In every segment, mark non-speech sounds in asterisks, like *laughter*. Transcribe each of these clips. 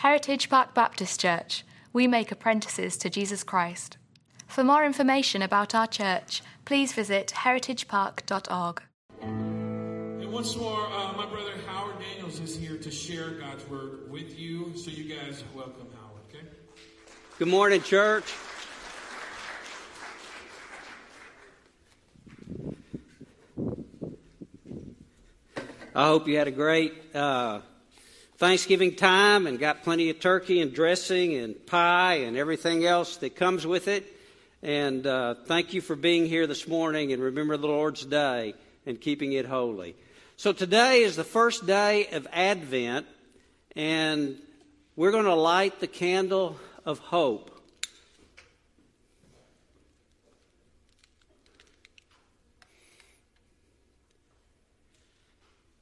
Heritage Park Baptist Church, we make apprentices to Jesus Christ. For more information about our church, please visit heritagepark.org. And once more, uh, my brother Howard Daniels is here to share God's word with you. So you guys welcome Howard, okay? Good morning, church. I hope you had a great uh, Thanksgiving time and got plenty of turkey and dressing and pie and everything else that comes with it. And uh, thank you for being here this morning and remember the Lord's Day and keeping it holy. So today is the first day of Advent, and we're going to light the candle of hope.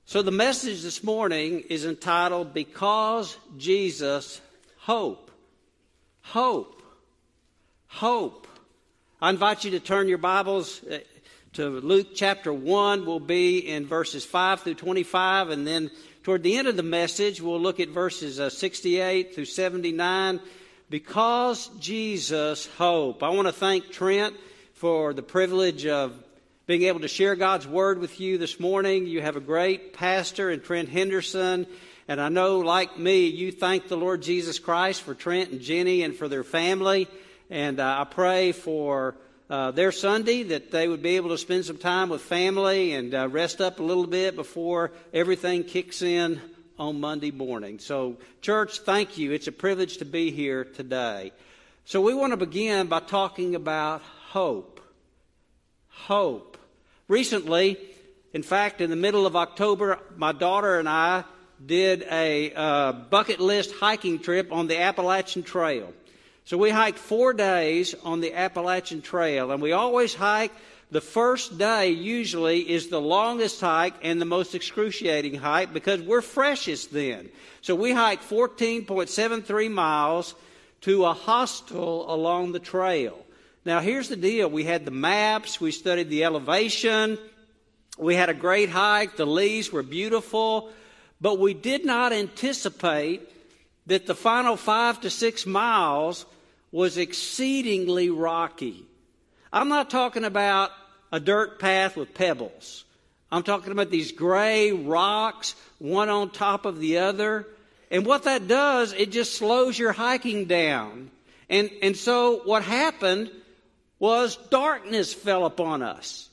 So, the message this morning is entitled Because Jesus Hope. Hope. Hope. I invite you to turn your Bibles uh, to Luke chapter 1. We'll be in verses 5 through 25, and then toward the end of the message, we'll look at verses uh, 68 through 79. Because Jesus Hope. I want to thank Trent for the privilege of being able to share God's Word with you this morning. You have a great pastor in Trent Henderson. And I know, like me, you thank the Lord Jesus Christ for Trent and Jenny and for their family. And uh, I pray for uh, their Sunday that they would be able to spend some time with family and uh, rest up a little bit before everything kicks in on Monday morning. So, church, thank you. It's a privilege to be here today. So, we want to begin by talking about hope. Hope. Recently, in fact, in the middle of October, my daughter and I did a uh, bucket list hiking trip on the Appalachian Trail. So we hiked four days on the Appalachian Trail, and we always hike. The first day usually is the longest hike and the most excruciating hike because we're freshest then. So we hiked 14.73 miles to a hostel along the trail. Now, here's the deal we had the maps, we studied the elevation, we had a great hike, the leaves were beautiful, but we did not anticipate that the final five to six miles was exceedingly rocky. I'm not talking about a dirt path with pebbles. I'm talking about these gray rocks, one on top of the other. And what that does, it just slows your hiking down. And, and so what happened was darkness fell upon us.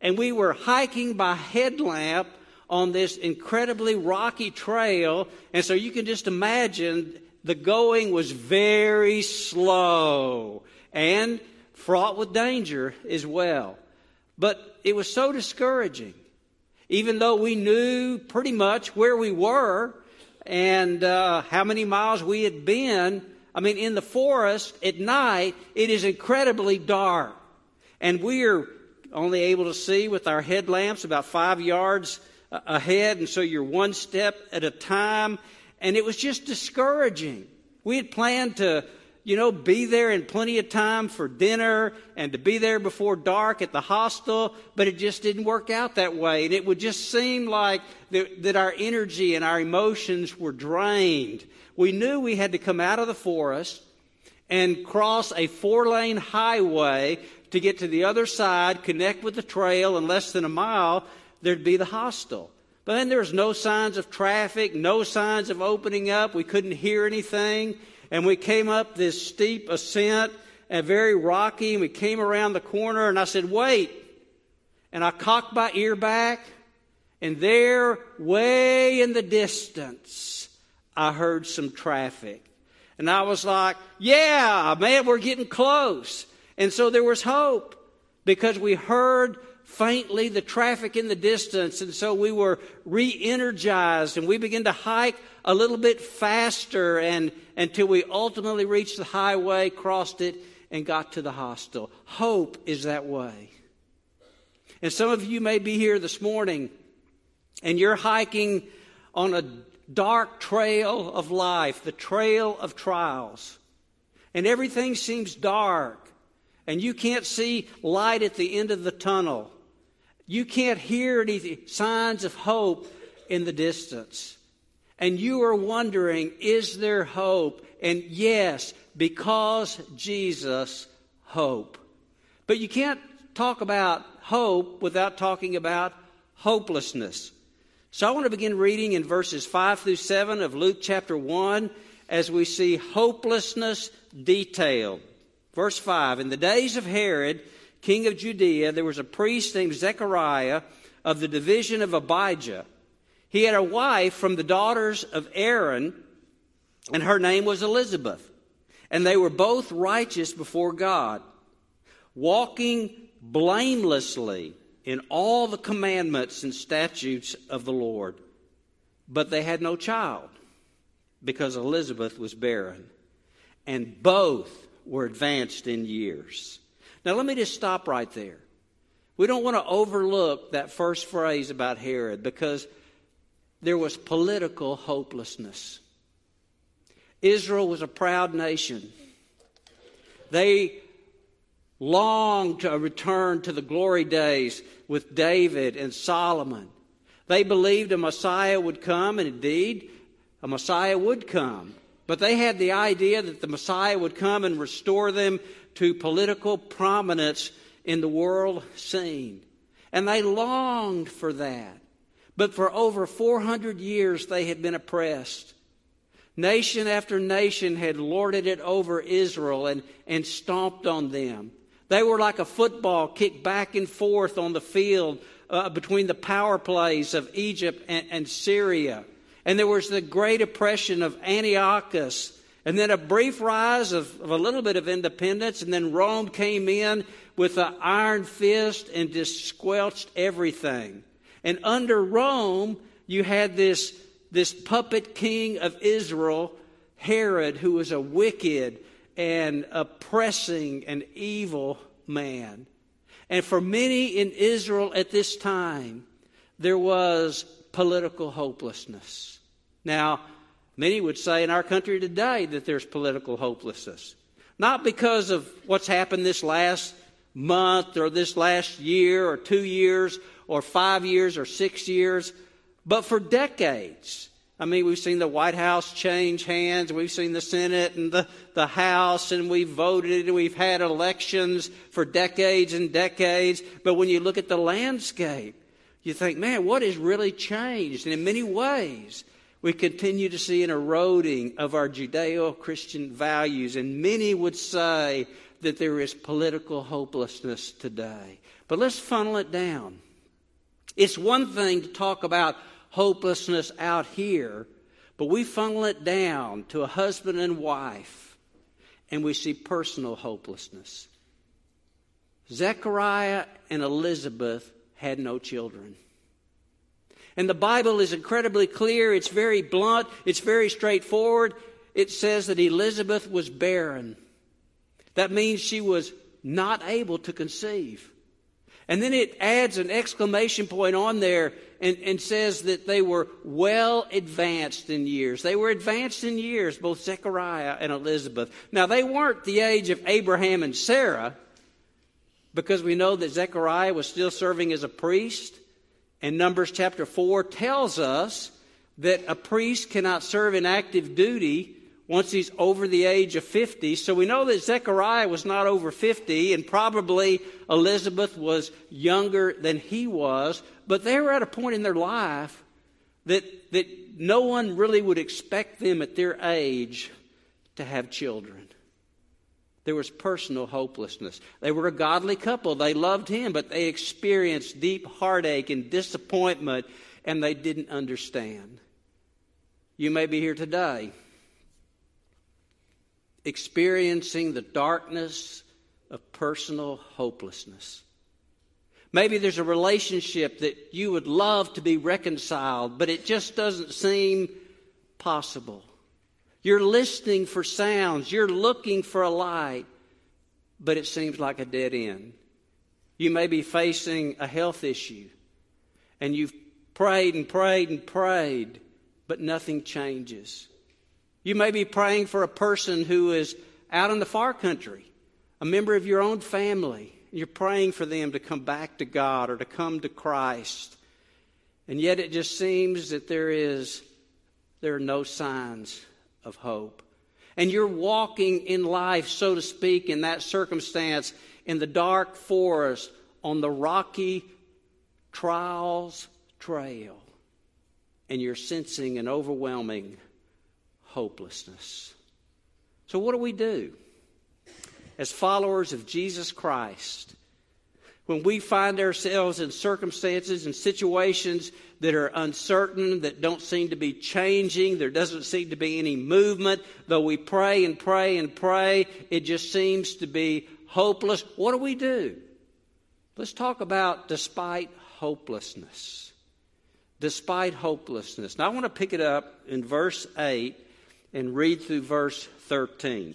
And we were hiking by headlamp on this incredibly rocky trail. And so you can just imagine the going was very slow and fraught with danger as well. But it was so discouraging. Even though we knew pretty much where we were and uh, how many miles we had been, I mean, in the forest at night, it is incredibly dark. And we are only able to see with our headlamps about five yards uh, ahead. And so you're one step at a time. And it was just discouraging. We had planned to, you know, be there in plenty of time for dinner and to be there before dark at the hostel, but it just didn't work out that way. And it would just seem like that, that our energy and our emotions were drained we knew we had to come out of the forest and cross a four lane highway to get to the other side, connect with the trail, and less than a mile, there'd be the hostel. But then there was no signs of traffic, no signs of opening up. We couldn't hear anything. And we came up this steep ascent and very rocky, and we came around the corner, and I said, Wait. And I cocked my ear back, and there, way in the distance, I heard some traffic. And I was like, yeah, man, we're getting close. And so there was hope because we heard faintly the traffic in the distance. And so we were re energized and we began to hike a little bit faster and until we ultimately reached the highway, crossed it, and got to the hostel. Hope is that way. And some of you may be here this morning and you're hiking on a dark trail of life, the trail of trials. And everything seems dark, and you can't see light at the end of the tunnel. You can't hear any signs of hope in the distance. And you are wondering, is there hope? And yes, because Jesus, hope. But you can't talk about hope without talking about hopelessness. So I want to begin reading in verses 5 through 7 of Luke chapter 1 as we see hopelessness detailed. Verse 5 In the days of Herod, king of Judea, there was a priest named Zechariah of the division of Abijah. He had a wife from the daughters of Aaron, and her name was Elizabeth. And they were both righteous before God, walking blamelessly in all the commandments and statutes of the Lord. But they had no child because Elizabeth was barren, and both were advanced in years. Now, let me just stop right there. We don't want to overlook that first phrase about Herod because there was political hopelessness. Israel was a proud nation. They longed to return to the glory days with David and Solomon. They believed a Messiah would come, and indeed, a Messiah would come. But they had the idea that the Messiah would come and restore them to political prominence in the world scene. And they longed for that. But for over 400 years, they had been oppressed. Nation after nation had lorded it over Israel and, and stomped on them. They were like a football kicked back and forth on the field uh, between the power plays of Egypt and, and Syria. And there was the great oppression of Antiochus, and then a brief rise of, of a little bit of independence, and then Rome came in with an iron fist and just squelched everything. And under Rome, you had this, this puppet king of Israel, Herod, who was a wicked and oppressing and evil man. And for many in Israel at this time, there was political hopelessness. Now, many would say in our country today that there's political hopelessness. Not because of what's happened this last month or this last year or two years or five years or six years, but for decades. I mean, we've seen the White House change hands, we've seen the Senate and the, the House, and we've voted, and we've had elections for decades and decades. But when you look at the landscape, you think, man, what has really changed? And in many ways, we continue to see an eroding of our Judeo Christian values, and many would say that there is political hopelessness today. But let's funnel it down. It's one thing to talk about hopelessness out here, but we funnel it down to a husband and wife, and we see personal hopelessness. Zechariah and Elizabeth had no children. And the Bible is incredibly clear, it's very blunt, it's very straightforward. It says that Elizabeth was barren. That means she was not able to conceive. And then it adds an exclamation point on there and, and, says that they were well advanced in years. They were advanced in years, both Zechariah and Elizabeth. Now, they weren't the age of Abraham and Sarah because we know that Zechariah was still serving as a priest. And Numbers chapter 4 tells us that a priest cannot serve in active duty once he's over the age of 50. So we know that Zechariah was not over 50, and probably Elizabeth was younger than he was, but they were at a point in their life that, that no one really would expect them at their age to have children. There was personal hopelessness. They were a godly couple. They loved him, but they experienced deep heartache and disappointment, and they didn't understand. You may be here today experiencing the darkness of personal hopelessness. Maybe there's a relationship that you would love to be reconciled, but it just doesn't seem possible. You're listening for sounds, you're looking for a light, but it seems like a dead end. You may be facing a health issue, and you've prayed and prayed and prayed, but nothing changes. You may be praying for a person who is out in the far country, a member of your own family. You're praying for them to come back to God or to come to Christ. And yet it just seems that there is there are no signs of hope. And you're walking in life, so to speak, in that circumstance, in the dark forest, on the rocky trials trail, and you're sensing an overwhelming hopelessness. So, what do we do? As followers of Jesus Christ, when we find ourselves in circumstances and situations that are uncertain, that don't seem to be changing, there doesn't seem to be any movement, though we pray and pray and pray, it just seems to be hopeless. What do we do? Let's talk about despite hopelessness. Despite hopelessness. Now, I want to pick it up in verse 8 and read through verse 13.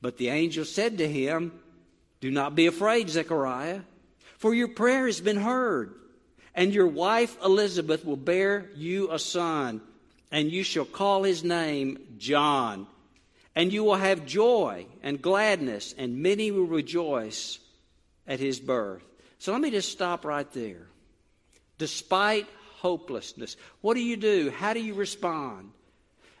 But the angel said to him, Do not be afraid, Zechariah, for your prayer has been heard, and your wife Elizabeth will bear you a son, and you shall call his name John. And you will have joy and gladness, and many will rejoice at his birth. So let me just stop right there. Despite hopelessness, what do you do? How do you respond?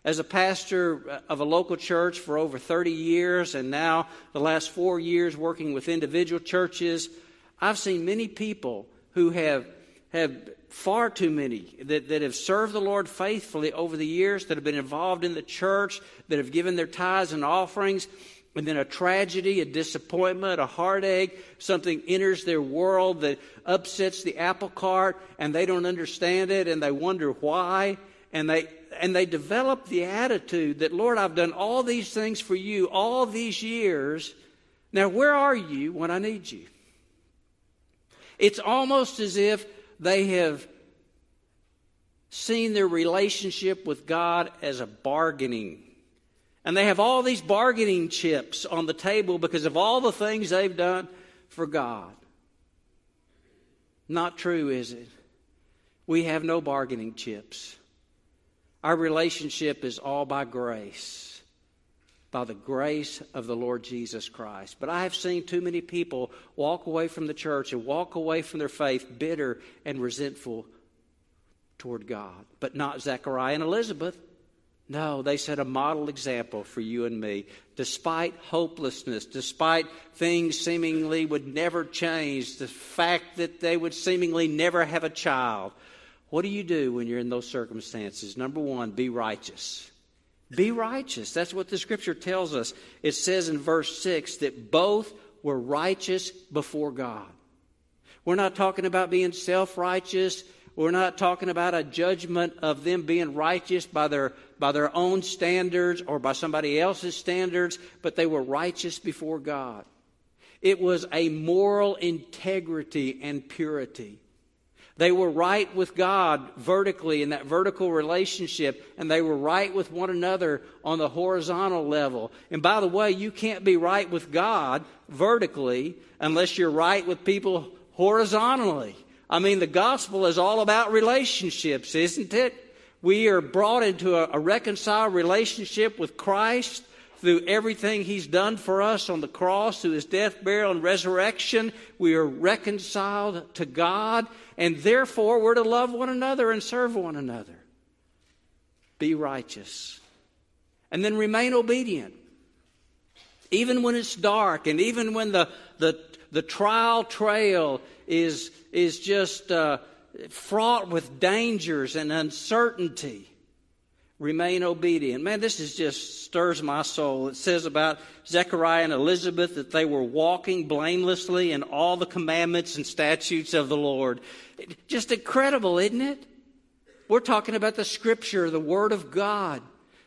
As a pastor of a local church for over 30 years, and now the last four years working with individual churches, I've seen many people who have, have far too many that, that have served the Lord faithfully over the years, that have been involved in the church, that have given their tithes and offerings, and then a tragedy, a disappointment, a heartache, something enters their world that upsets the apple cart, and they don't understand it, and they wonder why, and they and they develop the attitude that, Lord, I've done all these things for you all these years. Now, where are you when I need you? It's almost as if they have seen their relationship with God as a bargaining. And they have all these bargaining chips on the table because of all the things they've done for God. Not true, is it? We have no bargaining chips. Our relationship is all by grace, by the grace of the Lord Jesus Christ. But I have seen too many people walk away from the church and walk away from their faith bitter and resentful toward God. But not Zechariah and Elizabeth. No, they set a model example for you and me. Despite hopelessness, despite things seemingly would never change, the fact that they would seemingly never have a child, what do you do when you're in those circumstances? Number one, be righteous. Be righteous. That's what the scripture tells us. It says in verse 6 that both were righteous before God. We're not talking about being self righteous. We're not talking about a judgment of them being righteous by their, by their own standards or by somebody else's standards, but they were righteous before God. It was a moral integrity and purity. They were right with God vertically in that vertical relationship, and they were right with one another on the horizontal level. And by the way, you can't be right with God vertically unless you're right with people horizontally. I mean, the gospel is all about relationships, isn't it? We are brought into a, a reconciled relationship with Christ through everything He's done for us on the cross, through His death, burial, and resurrection. We are reconciled to God and therefore we're to love one another and serve one another. Be righteous. And then remain obedient. Even when it's dark and even when the, the, the trial trail is, is just uh, fraught with dangers and uncertainty remain obedient. Man, this is just stirs my soul. It says about Zechariah and Elizabeth that they were walking blamelessly in all the commandments and statutes of the Lord. Just incredible, isn't it? We're talking about the scripture, the word of God.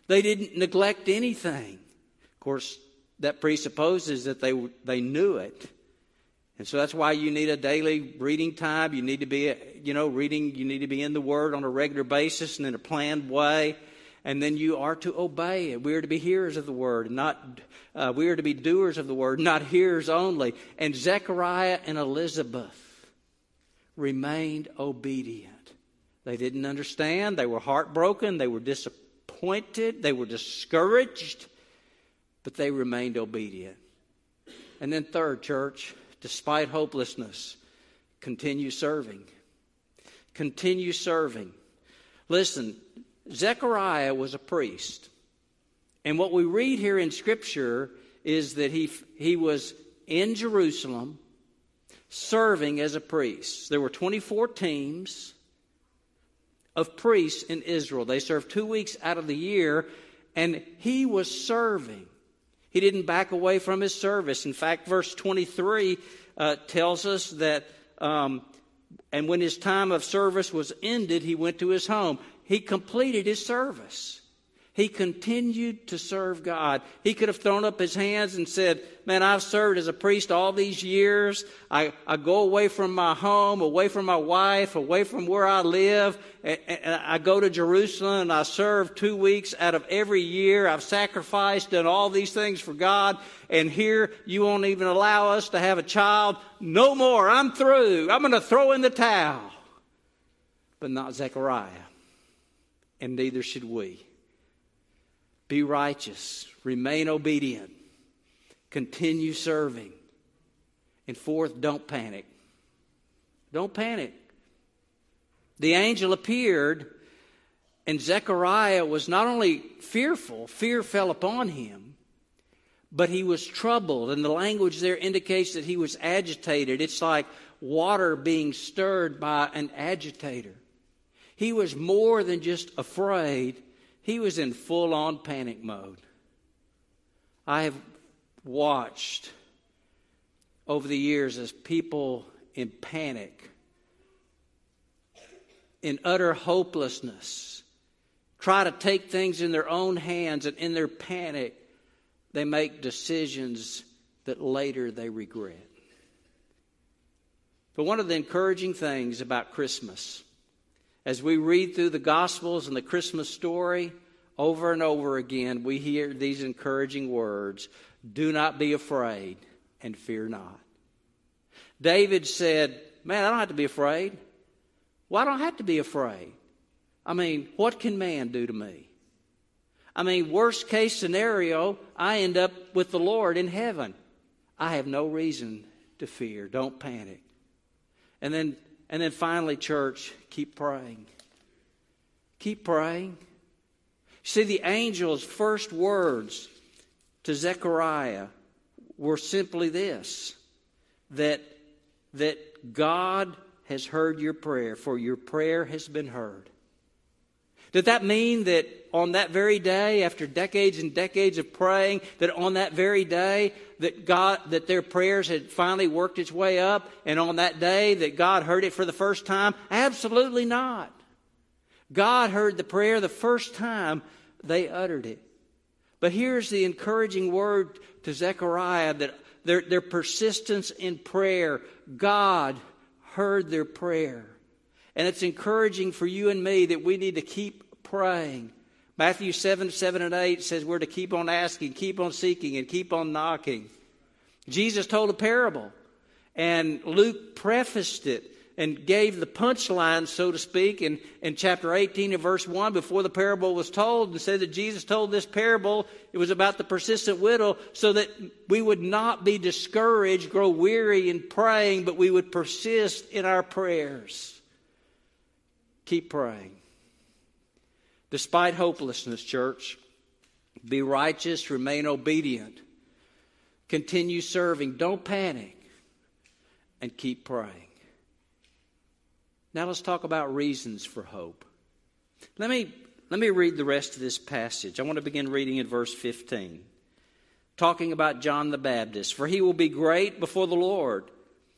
They didn't neglect anything. Of course, that presupposes that they, they knew it And so that's why you need a daily reading time. You need to be, you know, reading, you need to be in the Word on a regular basis and in a planned way. And then you are to obey it. We are to be hearers of the Word, not, uh, we are to be doers of the Word, not hearers only. And Zechariah and Elizabeth remained obedient. They didn't understand. They were heartbroken. They were disappointed. They were discouraged. But they remained obedient. And then, third, church, despite hopelessness, continue serving. Continue serving. Listen, Zechariah was a priest. And what we read here in Scripture is that he, he was in Jerusalem serving as a priest. There were 24 teams of priests in Israel. They served two weeks out of the year, and he was serving. He didn't back away from his service. In fact, verse 23 uh, tells us that, um, and when his time of service was ended, he went to his home. He completed his service. He continued to serve God. He could have thrown up his hands and said, Man, I've served as a priest all these years. I, I go away from my home, away from my wife, away from where I live. And, and I go to Jerusalem and I serve two weeks out of every year. I've sacrificed, done all these things for God. And here you won't even allow us to have a child. No more. I'm through. I'm going to throw in the towel. But not Zechariah. And neither should we. Be righteous, remain obedient, continue serving. And fourth, don't panic. Don't panic. The angel appeared, and Zechariah was not only fearful, fear fell upon him, but he was troubled. And the language there indicates that he was agitated. It's like water being stirred by an agitator. He was more than just afraid, he was in full on panic mode. I have watched over the years as people in panic, in utter hopelessness, try to take things in their own hands, and in their panic, they make decisions that later they regret. But one of the encouraging things about Christmas as we read through the Gospels and the Christmas story, over and over again, we hear these encouraging words Do not be afraid and fear not. David said, Man, I don't have to be afraid. Well, I don't have to be afraid. I mean, what can man do to me? I mean, worst case scenario, I end up with the Lord in heaven. I have no reason to fear. Don't panic. And then and then finally, church, keep praying. Keep praying. See, the angel's first words to Zechariah were simply this that, that God has heard your prayer, for your prayer has been heard. Did that mean that on that very day, after decades and decades of praying, that on that very day, that God, that their prayers had finally worked its way up, and on that day that God heard it for the first time? Absolutely not. God heard the prayer the first time they uttered it. But here's the encouraging word to Zechariah that their, their persistence in prayer, God heard their prayer. And it's encouraging for you and me that we need to keep praying. Matthew 7, 7 and 8 says we're to keep on asking, keep on seeking, and keep on knocking. Jesus told a parable, and Luke prefaced it and gave the punchline, so to speak, in, in chapter 18 and verse 1 before the parable was told, and said that Jesus told this parable. It was about the persistent widow, so that we would not be discouraged, grow weary in praying, but we would persist in our prayers. Keep praying. Despite hopelessness, church, be righteous, remain obedient, continue serving, don't panic, and keep praying. Now let's talk about reasons for hope. Let me, let me read the rest of this passage. I want to begin reading in verse 15, talking about John the Baptist. For he will be great before the Lord,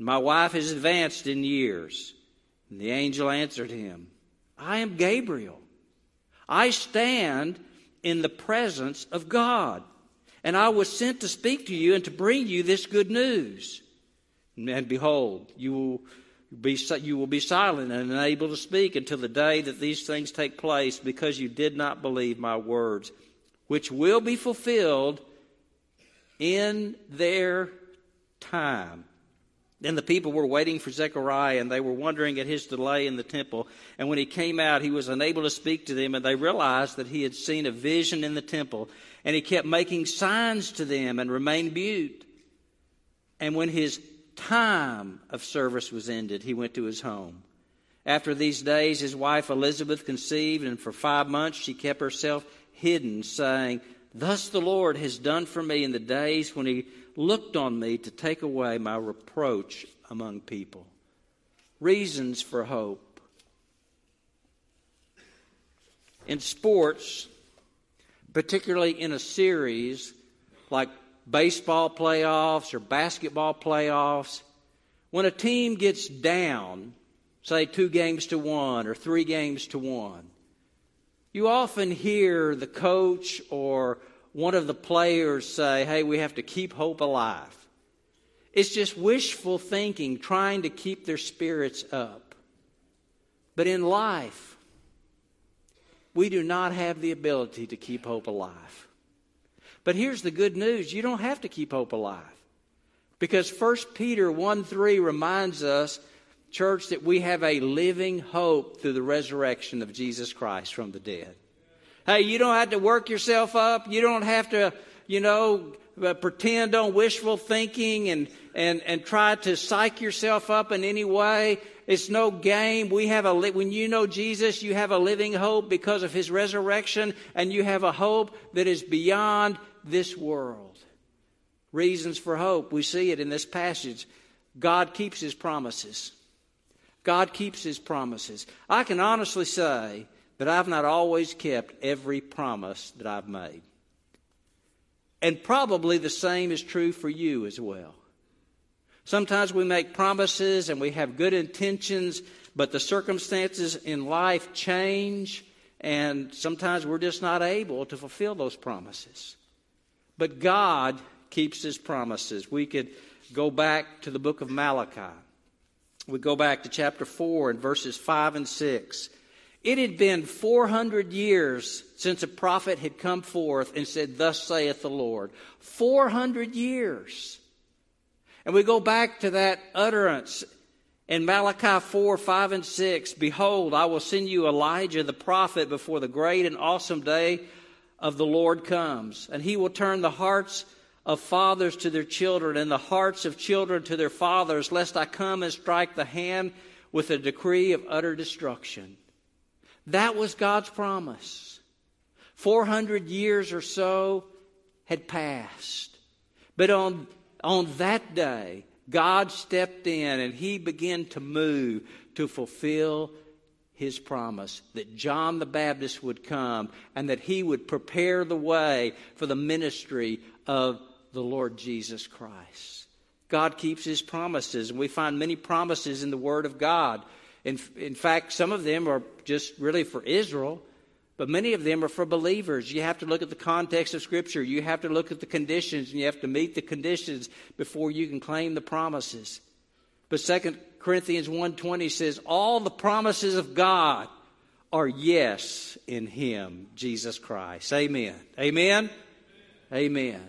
my wife is advanced in years. And the angel answered him, I am Gabriel. I stand in the presence of God, and I was sent to speak to you and to bring you this good news. And behold, you will be, you will be silent and unable to speak until the day that these things take place because you did not believe my words, which will be fulfilled in their time. Then the people were waiting for Zechariah, and they were wondering at his delay in the temple. And when he came out, he was unable to speak to them, and they realized that he had seen a vision in the temple. And he kept making signs to them and remained mute. And when his time of service was ended, he went to his home. After these days, his wife Elizabeth conceived, and for five months she kept herself hidden, saying, Thus the Lord has done for me in the days when he looked on me to take away my reproach among people. Reasons for hope. In sports, particularly in a series like baseball playoffs or basketball playoffs, when a team gets down, say two games to one or three games to one, you often hear the coach or one of the players say, hey, we have to keep hope alive. It's just wishful thinking, trying to keep their spirits up. But in life, we do not have the ability to keep hope alive. But here's the good news you don't have to keep hope alive. Because 1 Peter 1 3 reminds us, church, that we have a living hope through the resurrection of Jesus Christ from the dead. Hey, you don't have to work yourself up. You don't have to, you know, uh, pretend on wishful thinking and, and, and try to psych yourself up in any way. It's no game. We have a, when you know Jesus, you have a living hope because of his resurrection, and you have a hope that is beyond this world. Reasons for hope. We see it in this passage. God keeps his promises. God keeps his promises. I can honestly say that I've not always kept every promise that I've made. And probably the same is true for you as well. Sometimes we make promises and we have good intentions, but the circumstances in life change, and sometimes we're just not able to fulfill those promises. But God keeps His promises. We could go back to the book of Malachi. We go back to chapter 4 and verses 5 and 6. It had been 400 years since a prophet had come forth and said, Thus saith the Lord. 400 years. And we go back to that utterance in Malachi 4, 5, and 6. Behold, I will send you Elijah the prophet before the great and awesome day of the Lord comes. And he will turn the hearts of fathers to their children and the hearts of children to their fathers, lest I come and strike the hand with a decree of utter destruction. That was God's promise. 400 years or so had passed. But on, on that day, God stepped in and he began to move to fulfill his promise that John the Baptist would come and that he would prepare the way for the ministry of the Lord Jesus Christ. God keeps his promises, and we find many promises in the Word of God. In, in fact, some of them are just really for Israel, but many of them are for believers. You have to look at the context of Scripture. You have to look at the conditions, and you have to meet the conditions before you can claim the promises. But 2 Corinthians 1.20 says, all the promises of God are yes in Him, Jesus Christ. Amen. Amen? Amen.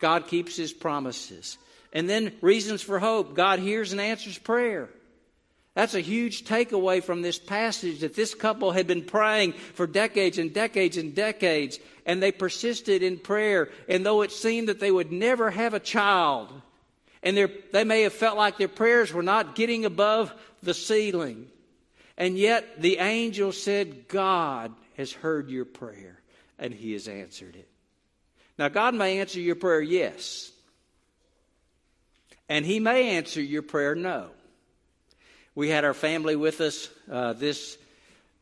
God keeps His promises. And then reasons for hope. God hears and answers prayer. That's a huge takeaway from this passage that this couple had been praying for decades and decades and decades, and they persisted in prayer. And though it seemed that they would never have a child, and they may have felt like their prayers were not getting above the ceiling, and yet the angel said, God has heard your prayer, and he has answered it. Now, God may answer your prayer, yes. And He may answer your prayer no. We had our family with us uh, this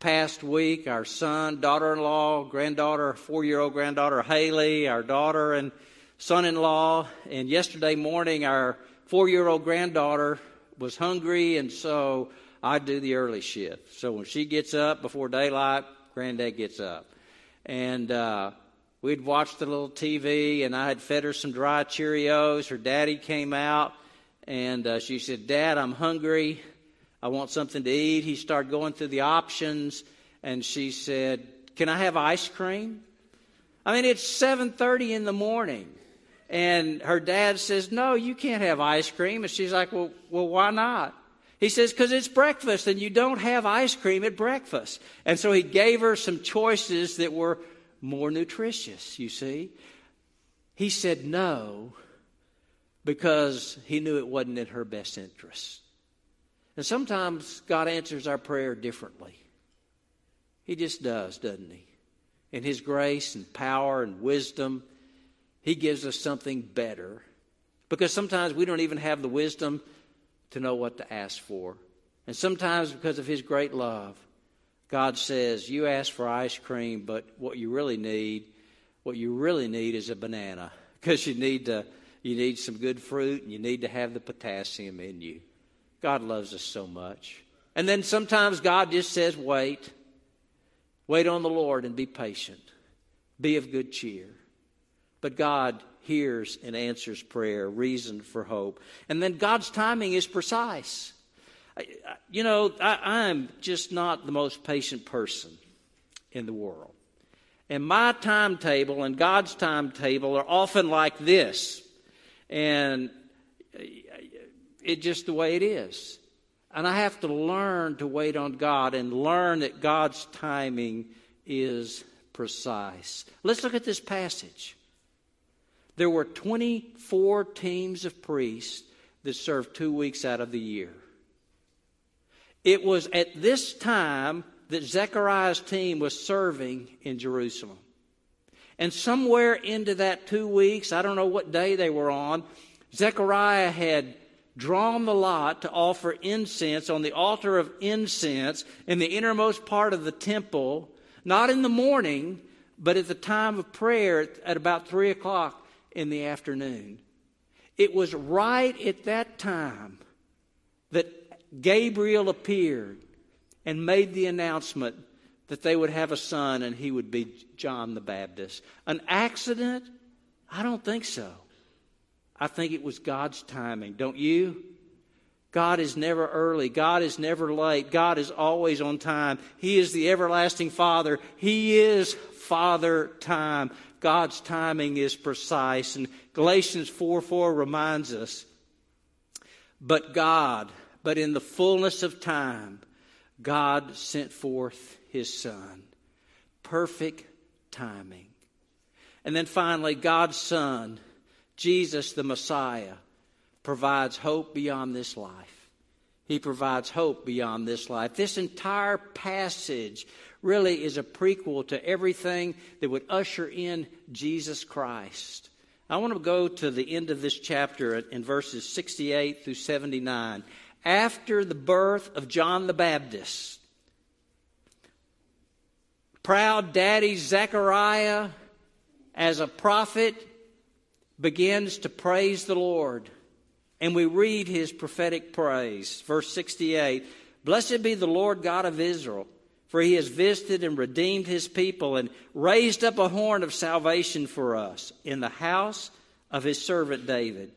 past week our son, daughter in law, granddaughter, four year old granddaughter Haley, our daughter, and son in law. And yesterday morning, our four year old granddaughter was hungry, and so I do the early shift. So when she gets up before daylight, granddad gets up. And uh, we'd watched the little TV, and I had fed her some dry Cheerios. Her daddy came out, and uh, she said, Dad, I'm hungry. I want something to eat. He started going through the options, and she said, Can I have ice cream? I mean, it's 7:30 in the morning. And her dad says, No, you can't have ice cream. And she's like, Well, well why not? He says, Because it's breakfast and you don't have ice cream at breakfast. And so he gave her some choices that were more nutritious, you see. He said no because he knew it wasn't in her best interest. And sometimes God answers our prayer differently. He just does, doesn't he? In His grace and power and wisdom, He gives us something better. Because sometimes we don't even have the wisdom to know what to ask for. And sometimes, because of His great love, God says, You ask for ice cream, but what you really need, what you really need is a banana. *laughs* Because you need to you need some good fruit and you need to have the potassium in you. God loves us so much. And then sometimes God just says, Wait. Wait on the Lord and be patient. Be of good cheer. But God hears and answers prayer, reason for hope. And then God's timing is precise. You know, I, am just not the most patient person in the world. And my timetable and God's timetable are often like this. And it's just the way it is. And I have to learn to wait on God and learn that God's timing is precise. Let's look at this passage. There were 24 teams of priests that served two weeks out of the year. It was at this time that Zechariah's team was serving in Jerusalem. And somewhere into that two weeks, I don't know what day they were on, Zechariah had drawn the lot to offer incense on the altar of incense in the innermost part of the temple, not in the morning, but at the time of prayer at about 3 o'clock in the afternoon. It was right at that time that Gabriel appeared and made the announcement that they would have a son and he would be John the Baptist. An accident? I don't think so. I think it was God's timing. Don't you? God is never early. God is never late. God is always on time. He is the everlasting Father. He is Father time. God's timing is precise. And Galatians 4 4 reminds us, but God, but in the fullness of time, God sent forth his Son. Perfect timing. And then finally, God's Son Jesus, the Messiah, provides hope beyond this life. He provides hope beyond this life. This entire passage really is a prequel to everything that would usher in Jesus Christ. I want to go to the end of this chapter in verses 68 through 79. After the birth of John the Baptist, proud daddy Zechariah, as a prophet, begins to praise the Lord. And we read his prophetic praise. Verse 68 Blessed be the Lord God of Israel, for he has visited and redeemed his people and raised up a horn of salvation for us in the house of his servant David.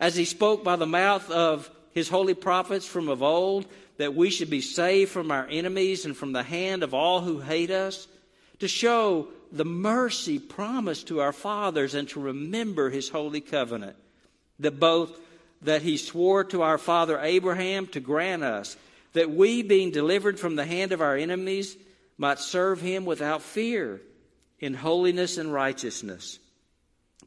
As he spoke by the mouth of his holy prophets from of old, that we should be saved from our enemies and from the hand of all who hate us, to show the mercy promised to our fathers and to remember his holy covenant that both that he swore to our father Abraham to grant us that we being delivered from the hand of our enemies might serve him without fear in holiness and righteousness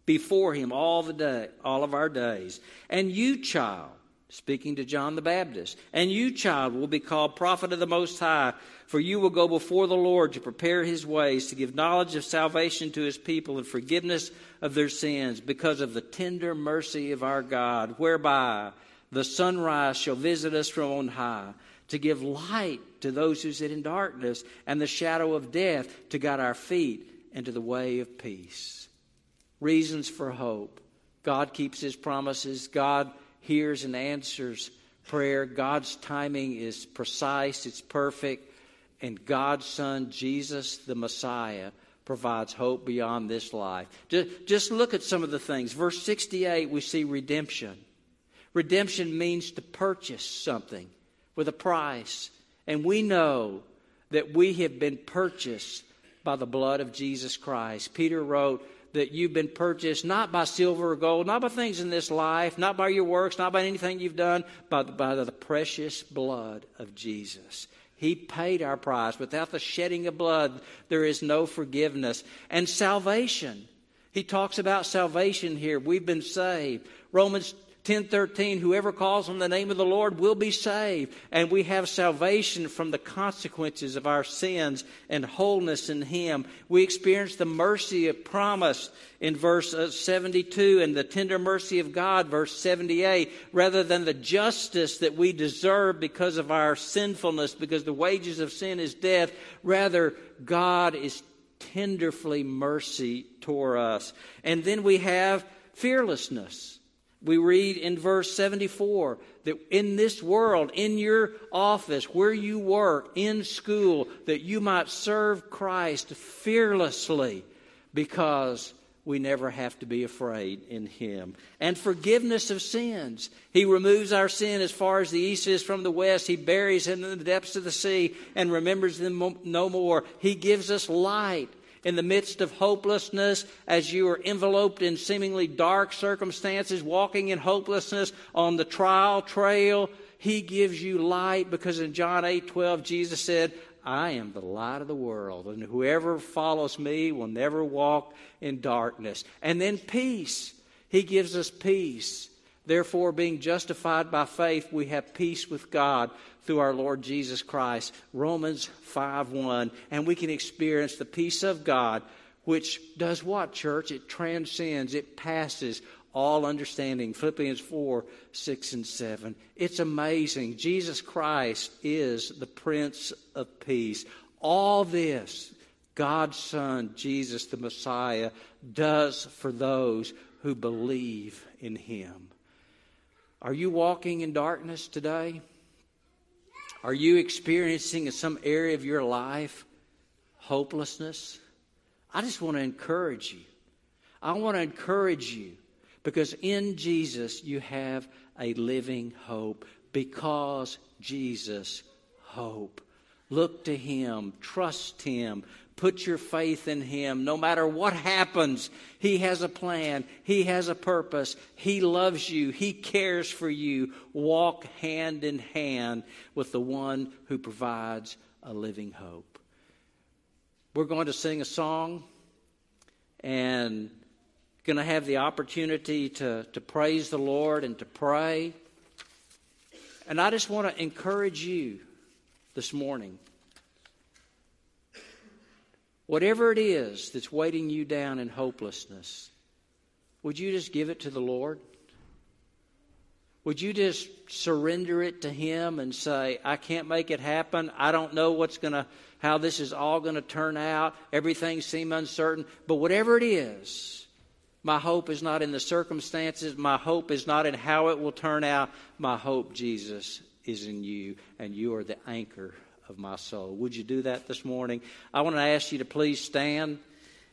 before him all the day all of our days. And you child speaking to John the Baptist and you child will be called prophet of the most high For you will go before the Lord to prepare his ways, to give knowledge of salvation to his people and forgiveness of their sins, because of the tender mercy of our God, whereby the sunrise shall visit us from on high, to give light to those who sit in darkness and the shadow of death, to guide our feet into the way of peace. Reasons for hope. God keeps his promises. God hears and answers prayer. God's timing is precise, it's perfect. And God's Son, Jesus the Messiah, provides hope beyond this life. Just, look at some of the things. Verse 68, we see redemption. Redemption means to purchase something with a price. And we know that we have been purchased by the blood of Jesus Christ. Peter wrote that you've been purchased not by silver or gold, not by things in this life, not by your works, not by anything you've done, but by the precious blood of Jesus. He paid our price. Without the shedding of blood, there is no forgiveness. And salvation. He talks about salvation here. We've been saved. Romans 10:13 whoever calls on the name of the Lord will be saved. And we have salvation from the consequences of our sins and wholeness in him. We experience the mercy of promise in verse uh, 72 and the tender mercy of God verse 78 rather than the justice that we deserve because of our sinfulness because the wages of sin is death. Rather God is tenderly mercy toward us. And then we have fearlessness we read in verse 74 that in this world, in your office, where you work, in school, that you might serve Christ fearlessly because we never have to be afraid in Him. And forgiveness of sins. He removes our sin as far as the east is from the west. He buries them in the depths of the sea and remembers them no more. He gives us light in the midst of hopelessness, as you are enveloped in seemingly dark circumstances, walking in hopelessness on the trial trail, He gives you light because in John 8 12, Jesus said, I am the light of the world, and whoever follows me will never walk in darkness. And then peace. He gives us peace. Therefore, being justified by faith, we have peace with God through our Lord Jesus Christ. Romans 5 1. And we can experience the peace of God, which does what, church? It transcends, it passes all understanding. Philippians 4 6 and 7. It's amazing. Jesus Christ is the Prince of Peace. All this, God's Son, Jesus the Messiah, does for those who believe in Him. Are you walking in darkness today? Are you experiencing in some area of your life hopelessness? I just want to encourage you. I want to encourage you because in Jesus you have a living hope because Jesus hope. Look to Him, trust Him, Put your faith in Him. No matter what happens, He has a plan. He has a purpose. He loves you. He cares for you. Walk hand in hand with the one who provides a living hope. We're going to sing a song and going to have the opportunity to, to praise the Lord and to pray. And I just want to encourage you this morning Whatever it is that's weighting you down in hopelessness, would you just give it to the Lord? Would you just surrender it to Him and say, I can't make it happen. I don't know what's going to, how this is all going to turn out. Everything seems uncertain. But whatever it is, my hope is not in the circumstances. My hope is not in how it will turn out. My hope, Jesus, is in you, and you are the anchor of my soul. Would you do that this morning? I want to ask you to please stand,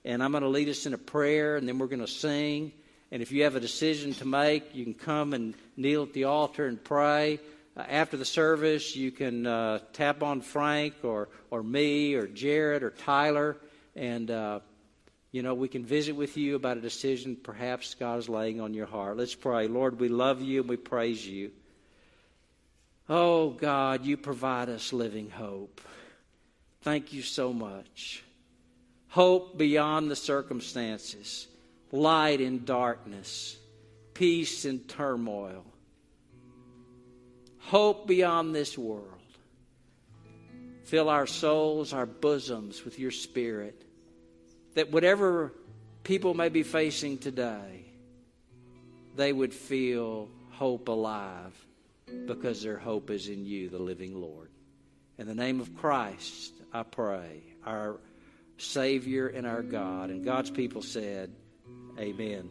and I'm going to lead us in a prayer, and then we're going to sing. And if you have a decision to make, you can come and kneel at the altar and pray. Uh, after the service, you can uh, tap on Frank or, or me or Jared or Tyler, and uh, you know we can visit with you about a decision perhaps God is laying on your heart. Let's pray. Lord, we love you and we praise you. Oh, God, you provide us living hope. Thank you so much. Hope beyond the circumstances, light in darkness, peace in turmoil, hope beyond this world. Fill our souls, our bosoms with your spirit. That whatever people may be facing today, they would feel hope alive because their hope is in you, the living Lord. In the name of Christ, I pray, our Savior and our God. And God's people said, Amen.